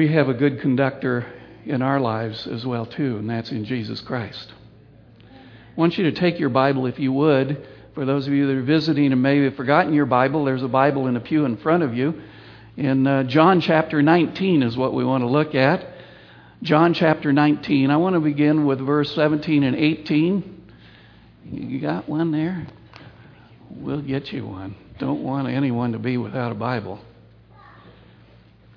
we have a good conductor in our lives as well too, and that's in Jesus Christ. I want you to take your Bible if you would. For those of you that are visiting and maybe have forgotten your Bible, there's a Bible in a pew in front of you. In uh, John chapter 19 is what we want to look at. John chapter 19. I want to begin with verse 17 and 18. You got one there? We'll get you one. Don't want anyone to be without a Bible.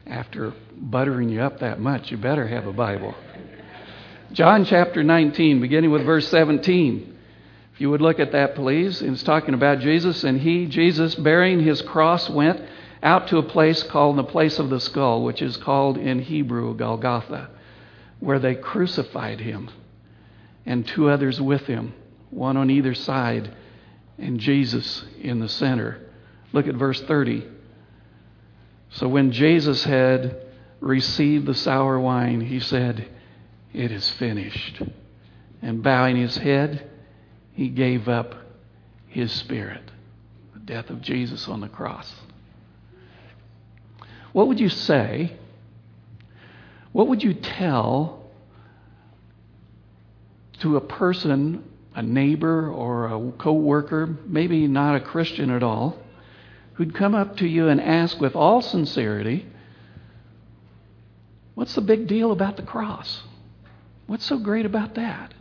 After buttering you up that much, you better have a Bible. John chapter 19, beginning with verse 17. If you would look at that, please. It's talking about Jesus, and he, Jesus, bearing his cross, went out to a place called the place of the skull, which is called in Hebrew Golgotha, where they crucified him, and two others with him, one on either side, and Jesus in the center. Look at verse 30. So when Jesus had received the sour wine, he said, It is finished. And bowing his head, he gave up his spirit. The death of Jesus on the cross. What would you say? What would you tell to a person, a neighbor or a co-worker, maybe not a Christian at all, who'd come up to you and ask with all sincerity, What's the big deal about the cross? What's so great about that?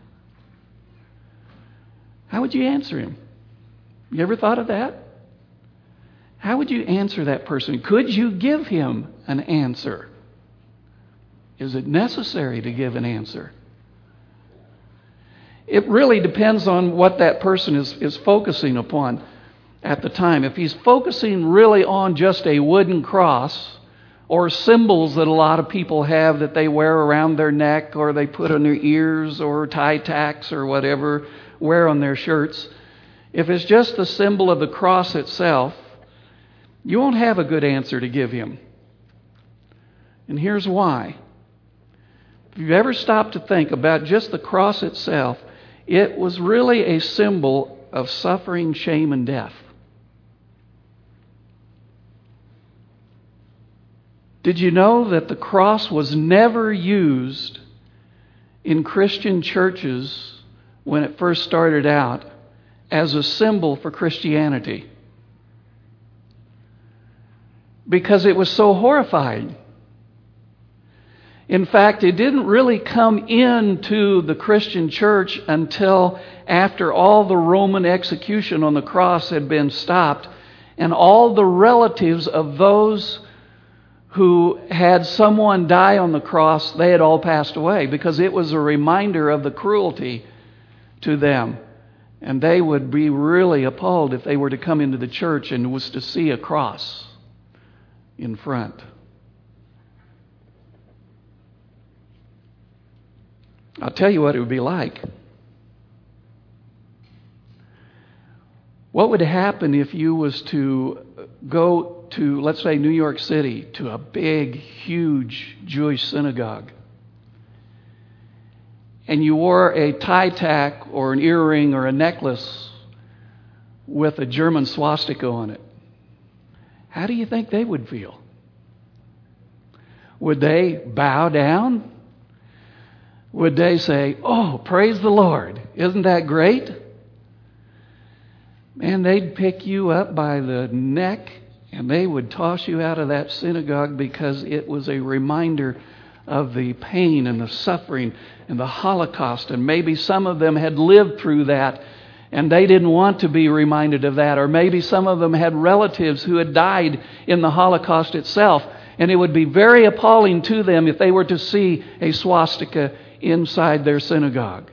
How would you answer him? You ever thought of that? How would you answer that person? Could you give him an answer? Is it necessary to give an answer? It really depends on what that person is, is focusing upon at the time. If he's focusing really on just a wooden cross or symbols that a lot of people have that they wear around their neck or they put on their ears or tie tacks or whatever, wear on their shirts, if it's just the symbol of the cross itself, you won't have a good answer to give him. And here's why. If you've ever stopped to think about just the cross itself, it was really a symbol of suffering, shame, and death. Did you know that the cross was never used in Christian churches when it first started out as a symbol for Christianity? Because it was so horrifying. In fact, it didn't really come into the Christian church until after all the Roman execution on the cross had been stopped and all the relatives of those who had someone die on the cross, they had all passed away because it was a reminder of the cruelty to them. And they would be really appalled if they were to come into the church and was to see a cross in front. I'll tell you what it would be like. What would happen if you was to go to, let's say, New York City, to a big, huge Jewish synagogue, and you wore a tie tack or an earring or a necklace with a German swastika on it? How do you think they would feel? Would they bow down? Would they say, Oh, praise the Lord? Isn't that great? Man, they'd pick you up by the neck and they would toss you out of that synagogue because it was a reminder of the pain and the suffering and the Holocaust. And maybe some of them had lived through that and they didn't want to be reminded of that. Or maybe some of them had relatives who had died in the Holocaust itself. And it would be very appalling to them if they were to see a swastika inside their synagogue.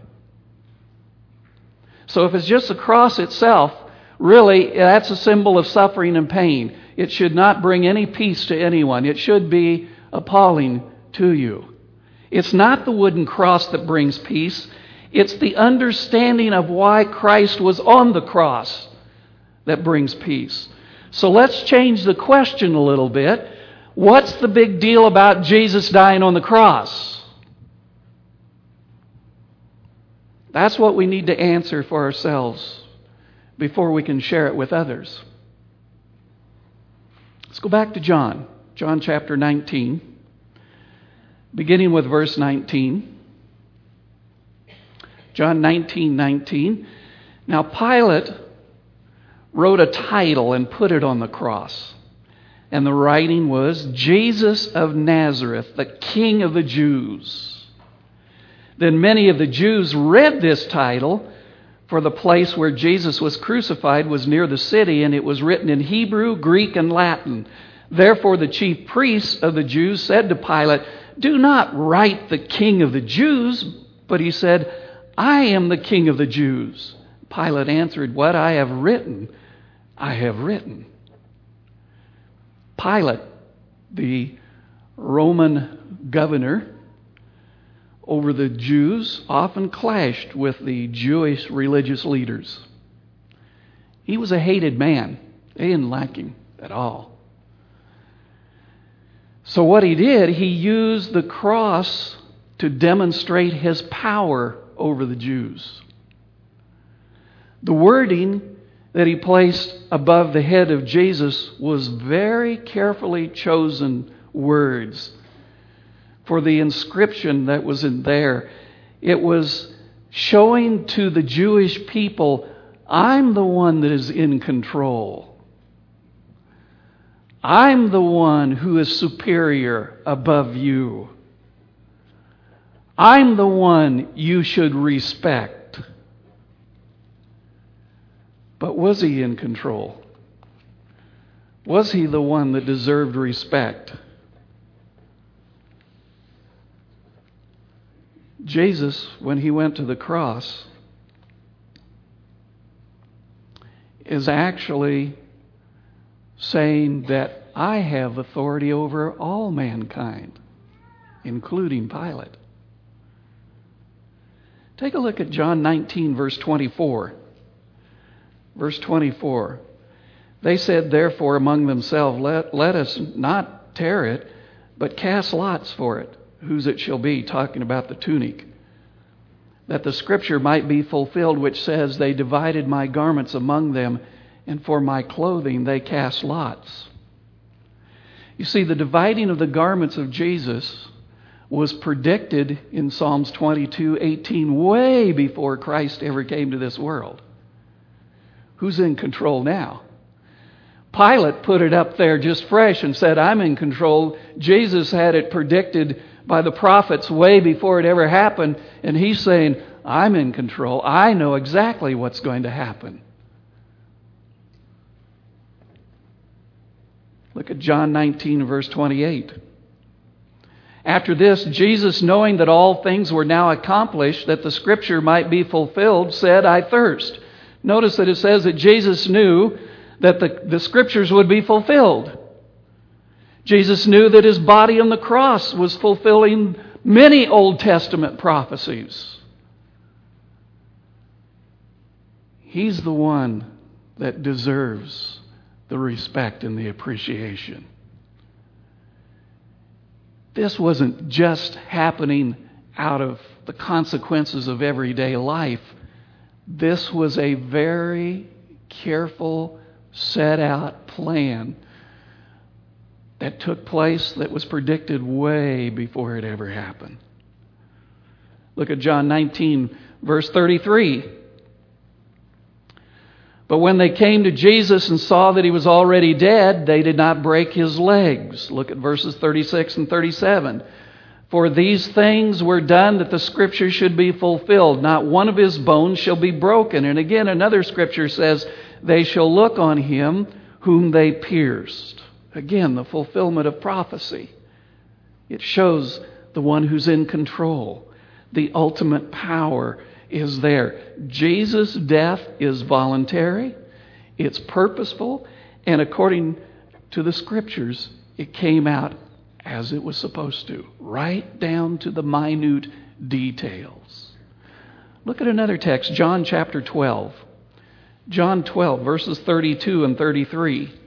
So if it's just the cross itself, really, that's a symbol of suffering and pain. It should not bring any peace to anyone. It should be appalling to you. It's not the wooden cross that brings peace. It's the understanding of why Christ was on the cross that brings peace. So let's change the question a little bit. What's the big deal about Jesus dying on the cross? That's what we need to answer for ourselves before we can share it with others. Let's go back to John, John chapter 19. beginning with verse 19. John 19 19. Now, Pilate wrote a title and put it on the cross. And the writing was Jesus of Nazareth, the King of the Jews. Then many of the Jews read this title, for the place where Jesus was crucified was near the city, and it was written in Hebrew, Greek, and Latin. Therefore, the chief priests of the Jews said to Pilate, Do not write the King of the Jews, but he said, I am the King of the Jews. Pilate answered, What I have written, I have written. Pilate, the Roman governor over the Jews, often clashed with the Jewish religious leaders. He was a hated man. They didn't like him at all. So, what he did, he used the cross to demonstrate his power over the Jews. The wording that he placed above the head of Jesus was very carefully chosen words for the inscription that was in there. It was showing to the Jewish people, I'm the one that is in control. I'm the one who is superior above you. I'm the one you should respect. But was he in control? Was he the one that deserved respect? Jesus, when he went to the cross, is actually saying that I have authority over all mankind, including Pilate. Take a look at John 19, verse 24. Verse 24. They said, therefore, among themselves, let, let us not tear it, but cast lots for it, whose it shall be, talking about the tunic. That the scripture might be fulfilled, which says, They divided my garments among them, and for my clothing they cast lots. You see, the dividing of the garments of Jesus was predicted in Psalms 22 18, way before Christ ever came to this world. Who's in control now? Pilate put it up there just fresh and said, I'm in control. Jesus had it predicted by the prophets way before it ever happened, and he's saying, I'm in control. I know exactly what's going to happen. Look at John 19, verse 28. After this, Jesus, knowing that all things were now accomplished, that the scripture might be fulfilled, said, I thirst. Notice that it says that Jesus knew that the, the scriptures would be fulfilled. Jesus knew that his body on the cross was fulfilling many Old Testament prophecies. He's the one that deserves the respect and the appreciation. This wasn't just happening out of the consequences of everyday life. This was a very careful, set out plan that took place that was predicted way before it ever happened. Look at John 19, verse 33. But when they came to Jesus and saw that he was already dead, they did not break his legs. Look at verses 36 and 37. For these things were done that the scripture should be fulfilled. Not one of his bones shall be broken. And again, another scripture says, They shall look on him whom they pierced. Again, the fulfillment of prophecy. It shows the one who's in control, the ultimate power is there. Jesus' death is voluntary, it's purposeful, and according to the scriptures, it came out as it was supposed to, right down to the minute details. Look at another text, John chapter 12. John 12, verses 32 and 33.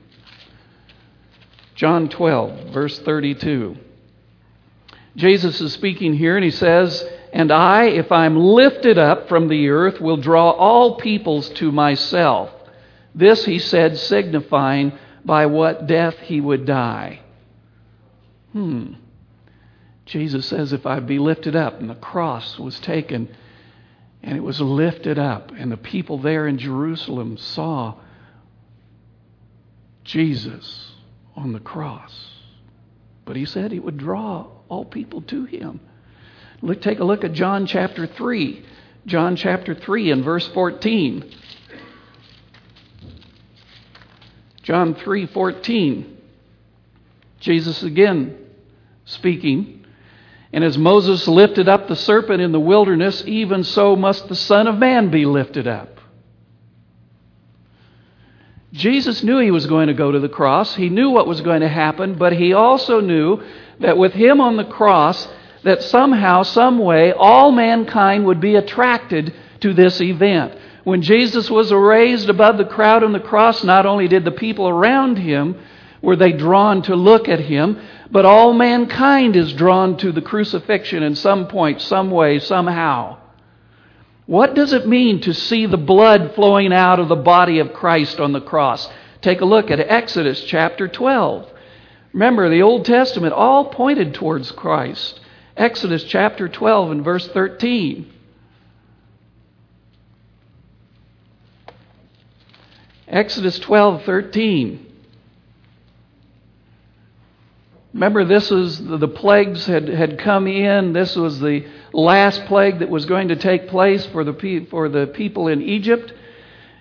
John 12, verse 32. Jesus is speaking here, and he says, and I, if I'm lifted up from the earth, will draw all peoples to myself. This he said, signifying by what death he would die. Hmm. Jesus says, If I be lifted up, and the cross was taken and it was lifted up, and the people there in Jerusalem saw Jesus on the cross. But he said he would draw all people to him. Look, take a look at John chapter 3. John chapter 3 and verse 14. John 3:14. Jesus again speaking, and as Moses lifted up the serpent in the wilderness, even so must the Son of Man be lifted up. Jesus knew he was going to go to the cross. He knew what was going to happen, but he also knew that with him on the cross, that somehow, some way, all mankind would be attracted to this event. When Jesus was raised above the crowd on the cross, not only did the people around him were they drawn to look at him, but all mankind is drawn to the crucifixion in some point, some way, somehow. What does it mean to see the blood flowing out of the body of Christ on the cross? Take a look at Exodus chapter 12. Remember, the Old Testament all pointed towards Christ. Exodus chapter 12 and verse 13. Exodus 12, 13. Remember, this was the plagues had, had come in. This was the last plague that was going to take place for the, for the people in Egypt.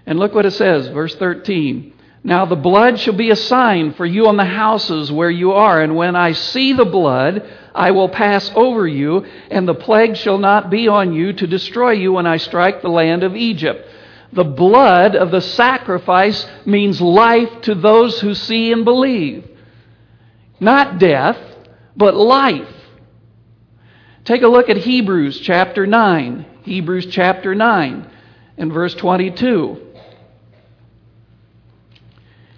And look what it says, verse 13. Now the blood shall be a sign for you on the houses where you are, and when I see the blood, I will pass over you, and the plague shall not be on you to destroy you when I strike the land of Egypt. The blood of the sacrifice means life to those who see and believe. Not death, but life. Take a look at Hebrews chapter 9. Hebrews chapter 9 and verse 22.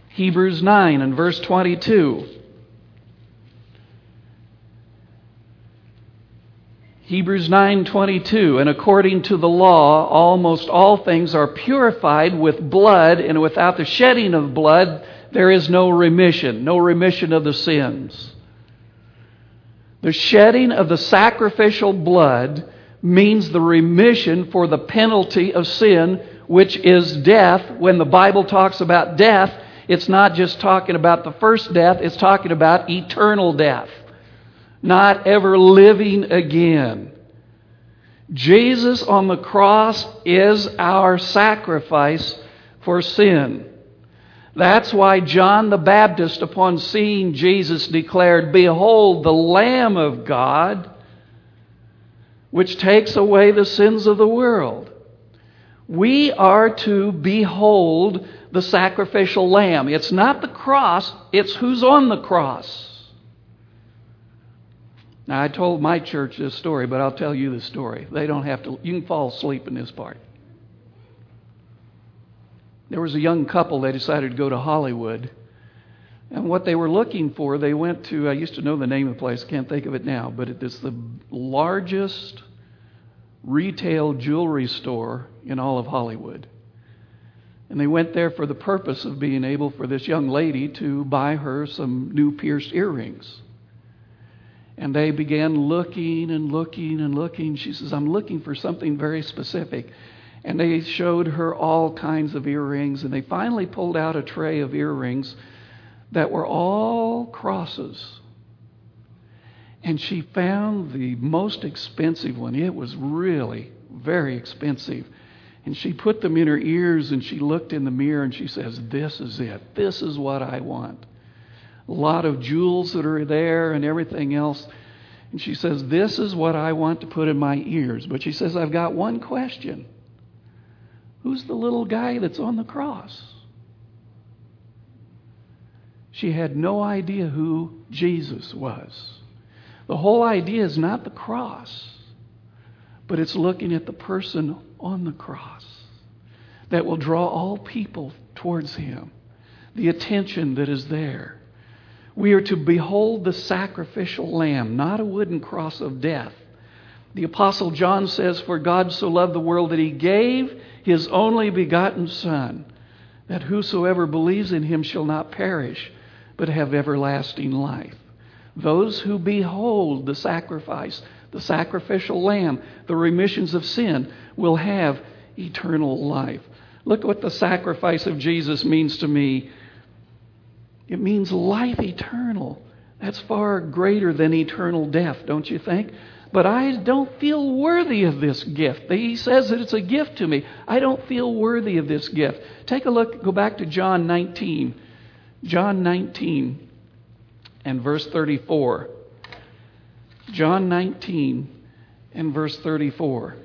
Hebrews 9 and verse 22. Hebrews 9:22 and according to the law almost all things are purified with blood and without the shedding of blood there is no remission no remission of the sins the shedding of the sacrificial blood means the remission for the penalty of sin which is death when the bible talks about death it's not just talking about the first death it's talking about eternal death not ever living again. Jesus on the cross is our sacrifice for sin. That's why John the Baptist, upon seeing Jesus, declared, Behold, the Lamb of God, which takes away the sins of the world. We are to behold the sacrificial lamb. It's not the cross, it's who's on the cross. Now, I told my church this story, but I'll tell you the story. They don't have to, you can fall asleep in this part. There was a young couple, they decided to go to Hollywood. And what they were looking for, they went to, I used to know the name of the place, can't think of it now, but it is the largest retail jewelry store in all of Hollywood. And they went there for the purpose of being able for this young lady to buy her some new pierced earrings. And they began looking and looking and looking. She says, I'm looking for something very specific. And they showed her all kinds of earrings, and they finally pulled out a tray of earrings that were all crosses. And she found the most expensive one. It was really very expensive. And she put them in her ears and she looked in the mirror and she says, This is it. This is what I want a lot of jewels that are there and everything else. And she says, This is what I want to put in my ears. But she says, I've got one question Who's the little guy that's on the cross? She had no idea who Jesus was. The whole idea is not the cross, but it's looking at the person on the cross that will draw all people towards him, the attention that is there. We are to behold the sacrificial lamb, not a wooden cross of death. The Apostle John says, For God so loved the world that he gave his only begotten Son, that whosoever believes in him shall not perish, but have everlasting life. Those who behold the sacrifice, the sacrificial lamb, the remissions of sin, will have eternal life. Look what the sacrifice of Jesus means to me. It means life eternal. That's far greater than eternal death, don't you think? But I don't feel worthy of this gift. He says that it's a gift to me. I don't feel worthy of this gift. Take a look, go back to John 19. John 19 and verse 34. John 19 and verse 34.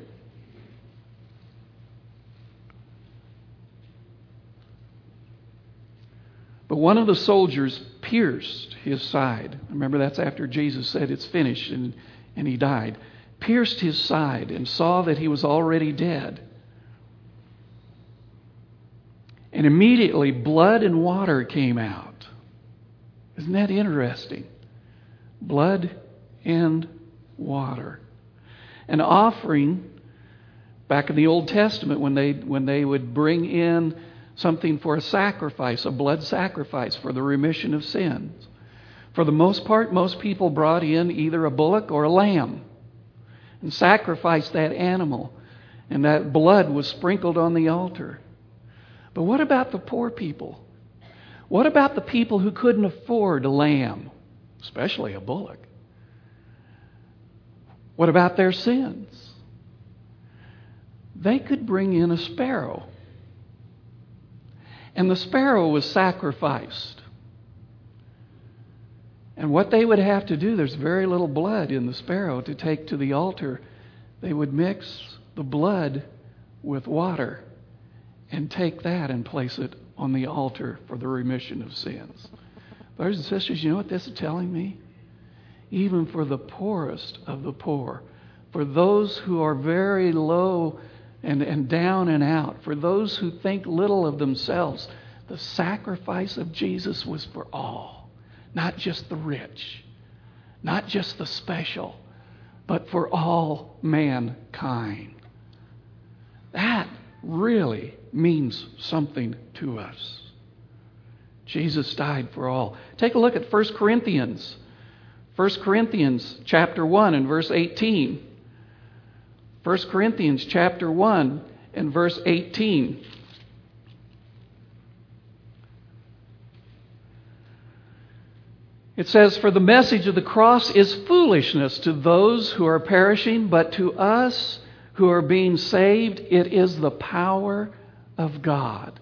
But one of the soldiers pierced his side. Remember, that's after Jesus said, It's finished, and, and he died. Pierced his side and saw that he was already dead. And immediately blood and water came out. Isn't that interesting? Blood and water. An offering back in the Old Testament when they when they would bring in something for a sacrifice, a blood sacrifice for the remission of sins. For the most part, most people brought in either a bullock or a lamb and sacrificed that animal, and that blood was sprinkled on the altar. But what about the poor people? What about the people who couldn't afford a lamb, especially a bullock? What about their sins? They could bring in a sparrow and the sparrow was sacrificed. And what they would have to do, there's very little blood in the sparrow to take to the altar. They would mix the blood with water and take that and place it on the altar for the remission of sins. Brothers and sisters, you know what this is telling me? Even for the poorest of the poor, for those who are very low and, and down and out. For those who think little of themselves, the sacrifice of Jesus was for all, not just the rich, not just the special, but for all mankind. That really means something to us. Jesus died for all. Take a look at 1 Corinthians. 1 Corinthians chapter 1 and verse 18. 1 Corinthians chapter 1 and verse 18. It says, For the message of the cross is foolishness to those who are perishing, but to us who are being saved, it is the power of God.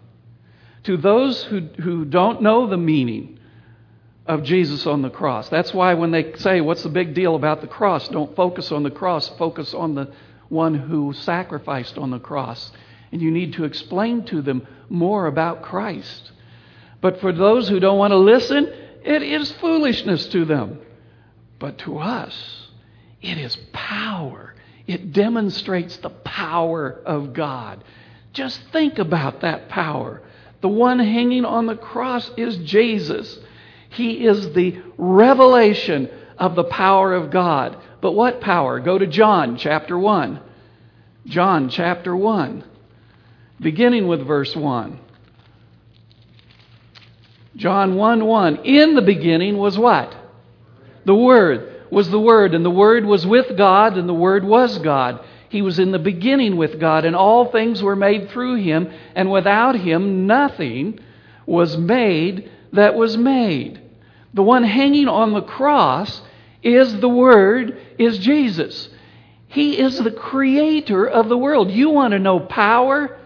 To those who, who don't know the meaning of Jesus on the cross, that's why when they say, What's the big deal about the cross? Don't focus on the cross, focus on the one who sacrificed on the cross. And you need to explain to them more about Christ. But for those who don't want to listen, it is foolishness to them. But to us, it is power. It demonstrates the power of God. Just think about that power. The one hanging on the cross is Jesus. He is the revelation of the power of God. But what power? Go to John chapter 1. John chapter 1, beginning with verse 1. John 1 1. In the beginning was what? The Word was the Word, and the Word was with God, and the Word was God. He was in the beginning with God, and all things were made through him, and without him nothing was made that was made. The one hanging on the cross is the Word, is Jesus. He is the creator of the world. You want to know power?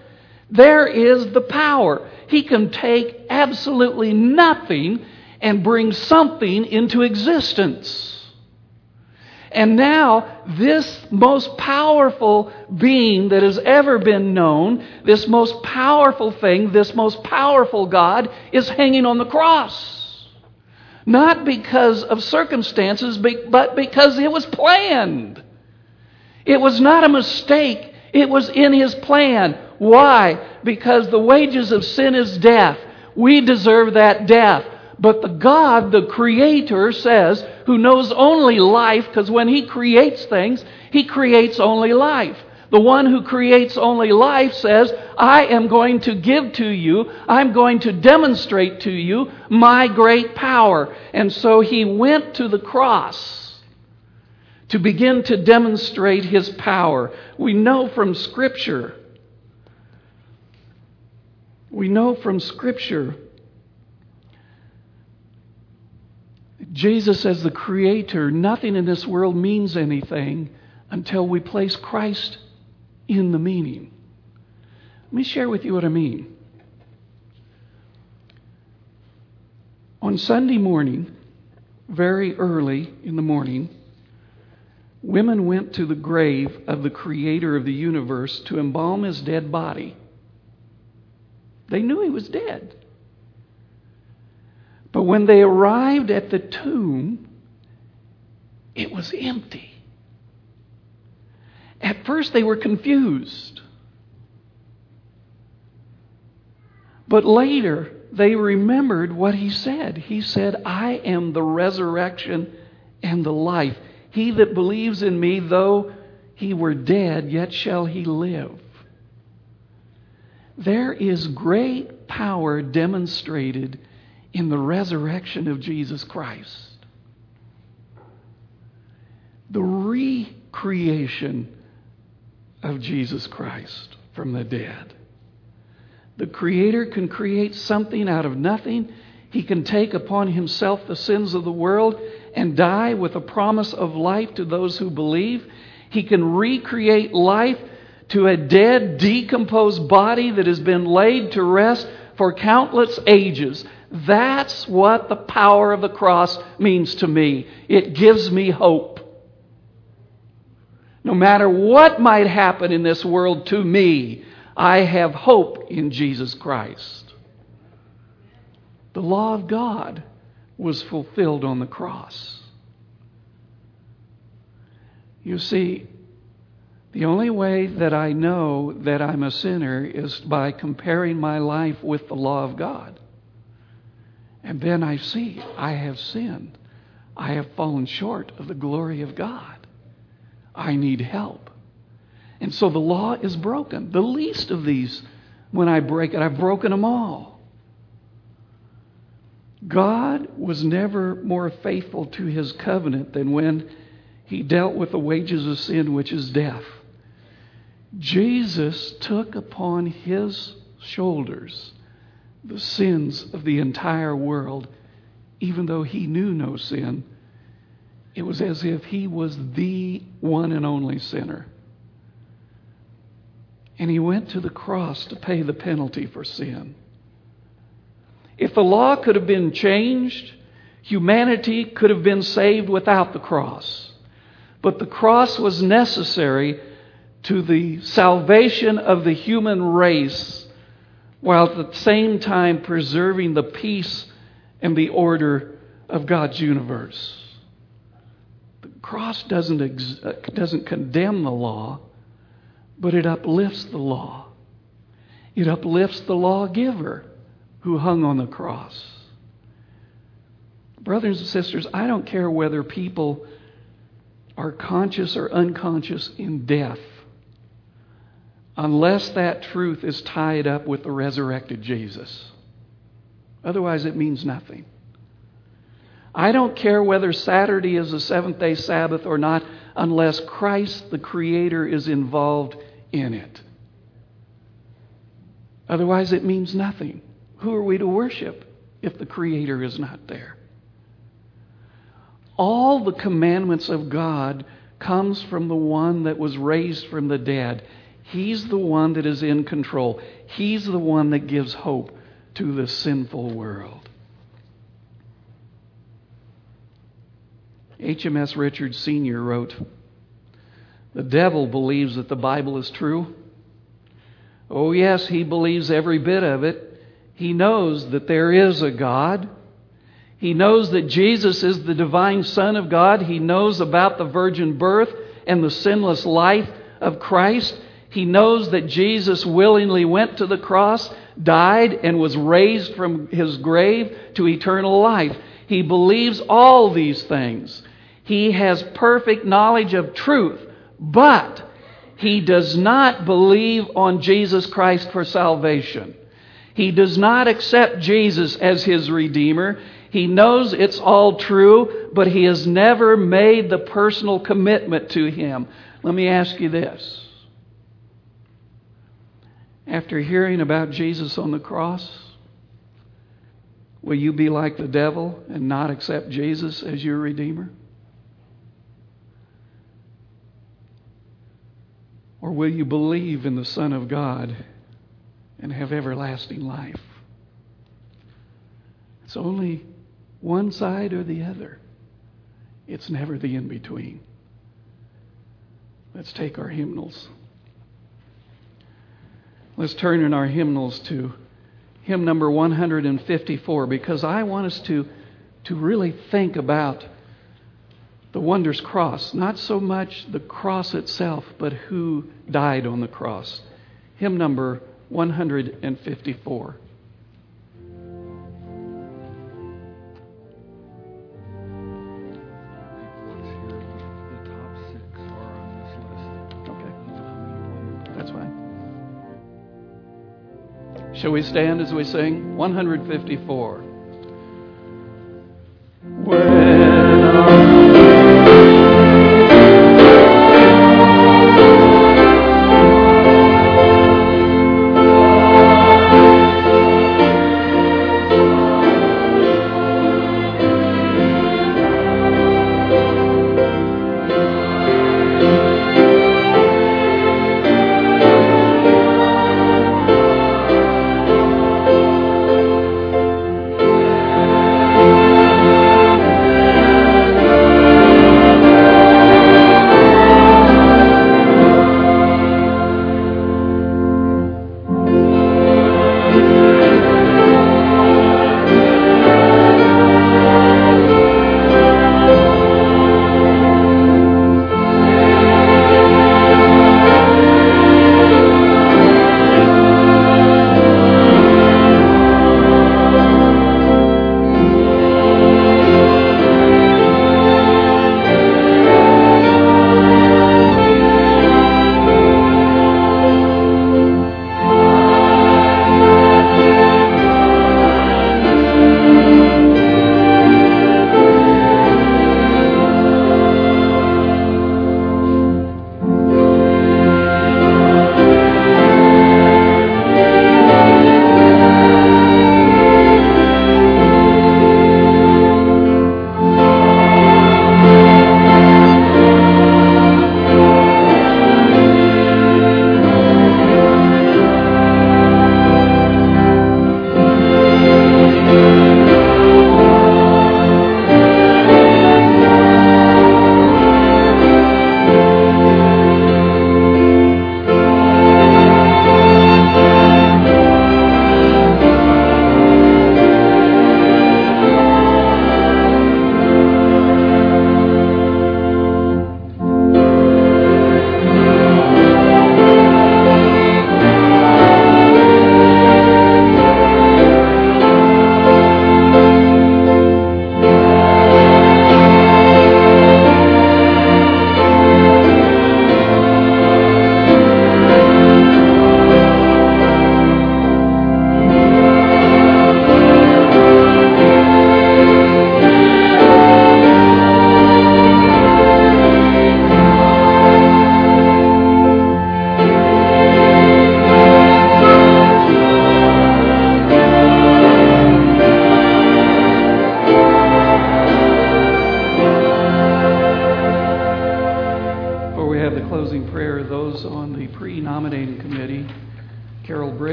There is the power. He can take absolutely nothing and bring something into existence. And now, this most powerful being that has ever been known, this most powerful thing, this most powerful God, is hanging on the cross. Not because of circumstances, but because it was planned. It was not a mistake, it was in His plan. Why? Because the wages of sin is death. We deserve that death. But the God, the Creator, says, who knows only life, because when He creates things, He creates only life. The one who creates only life says, I am going to give to you, I'm going to demonstrate to you my great power. And so he went to the cross to begin to demonstrate his power. We know from Scripture, we know from Scripture, Jesus as the Creator, nothing in this world means anything until we place Christ in the meaning. Let me share with you what I mean. On Sunday morning, very early in the morning, women went to the grave of the creator of the universe to embalm his dead body. They knew he was dead. But when they arrived at the tomb, it was empty. At first, they were confused. But later, they remembered what he said. He said, I am the resurrection and the life. He that believes in me, though he were dead, yet shall he live. There is great power demonstrated in the resurrection of Jesus Christ. The recreation of Jesus Christ from the dead. The Creator can create something out of nothing. He can take upon Himself the sins of the world and die with a promise of life to those who believe. He can recreate life to a dead, decomposed body that has been laid to rest for countless ages. That's what the power of the cross means to me. It gives me hope. No matter what might happen in this world to me, I have hope in Jesus Christ. The law of God was fulfilled on the cross. You see, the only way that I know that I'm a sinner is by comparing my life with the law of God. And then I see I have sinned. I have fallen short of the glory of God. I need help. And so the law is broken. The least of these, when I break it, I've broken them all. God was never more faithful to his covenant than when he dealt with the wages of sin, which is death. Jesus took upon his shoulders the sins of the entire world, even though he knew no sin it was as if he was the one and only sinner. And he went to the cross to pay the penalty for sin. If the law could have been changed, humanity could have been saved without the cross. But the cross was necessary to the salvation of the human race while at the same time preserving the peace and the order of God's universe The cross doesn't, ex- doesn't condemn the law, but it uplifts the law. It uplifts the lawgiver who hung on the cross. Brothers and sisters, I don't care whether people are conscious or unconscious in death, unless that truth is tied up with the resurrected Jesus. Otherwise, it means nothing. I don't care whether Saturday is a seventh day Sabbath or not, unless Christ, the Creator, is involved in it. Otherwise, it means nothing. Who are we to worship if the Creator is not there? All the commandments of God comes from the one that was raised from the dead. He's the one that is in control. He's the one that gives hope to the sinful world. HMS Richards Sr. wrote The devil believes that the Bible is true. Oh, yes, he believes every bit of it. He knows that there is a God. He knows that Jesus is the divine Son of God. He knows about the virgin birth and the sinless life of Christ. He knows that Jesus willingly went to the cross, died, and was raised from his grave to eternal life. He believes all these things. He has perfect knowledge of truth, but he does not believe on Jesus Christ for salvation. He does not accept Jesus as his Redeemer. He knows it's all true, but he has never made the personal commitment to him. Let me ask you this. After hearing about Jesus on the cross, will you be like the devil and not accept Jesus as your Redeemer? Or will you believe in the Son of God and have everlasting life? It's only one side or the other, it's never the in between. Let's take our hymnals. Let's turn in our hymnals to hymn number 154 because I want us to, to really think about the wondrous cross, not so much the cross itself, but who died on the cross. Hymn number 154. Shall we stand as we sing? 154.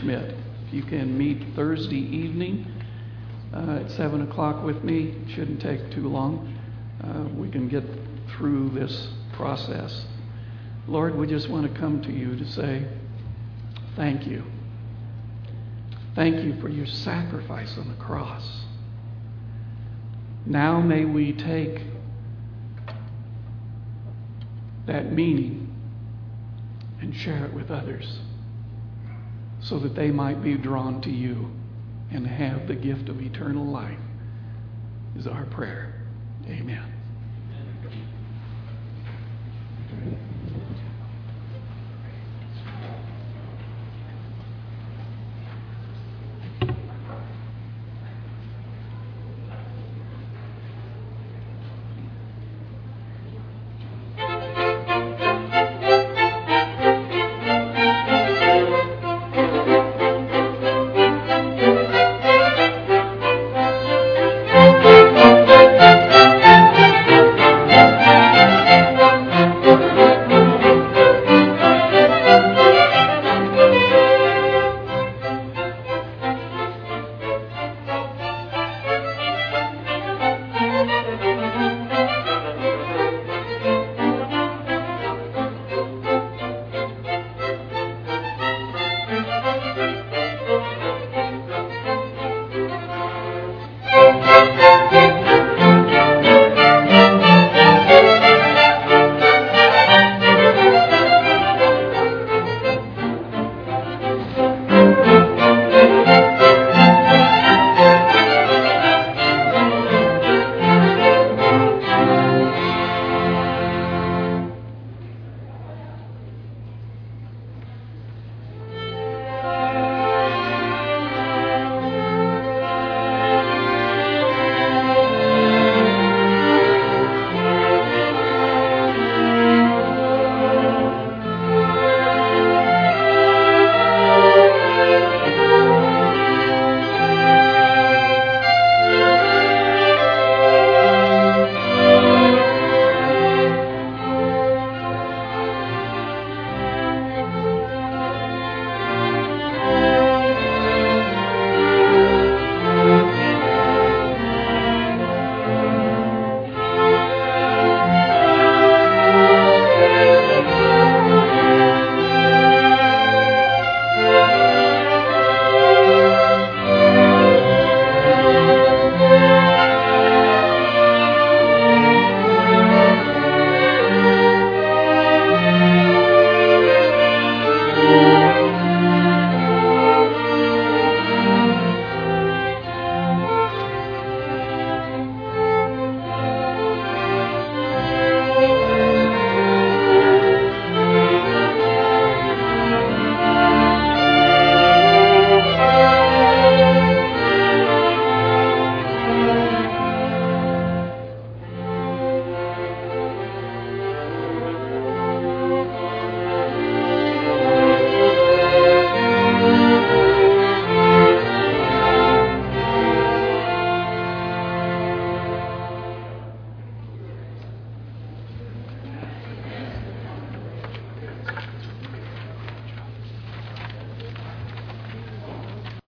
Schmidt. If you can meet Thursday evening uh, at 7 o'clock with me, shouldn't take too long. Uh, we can get through this process. Lord, we just want to come to you to say, thank you. Thank you for your sacrifice on the cross. Now may we take that meaning and share it with others so that they might be drawn to you and have the gift of eternal life. is our prayer. Amen.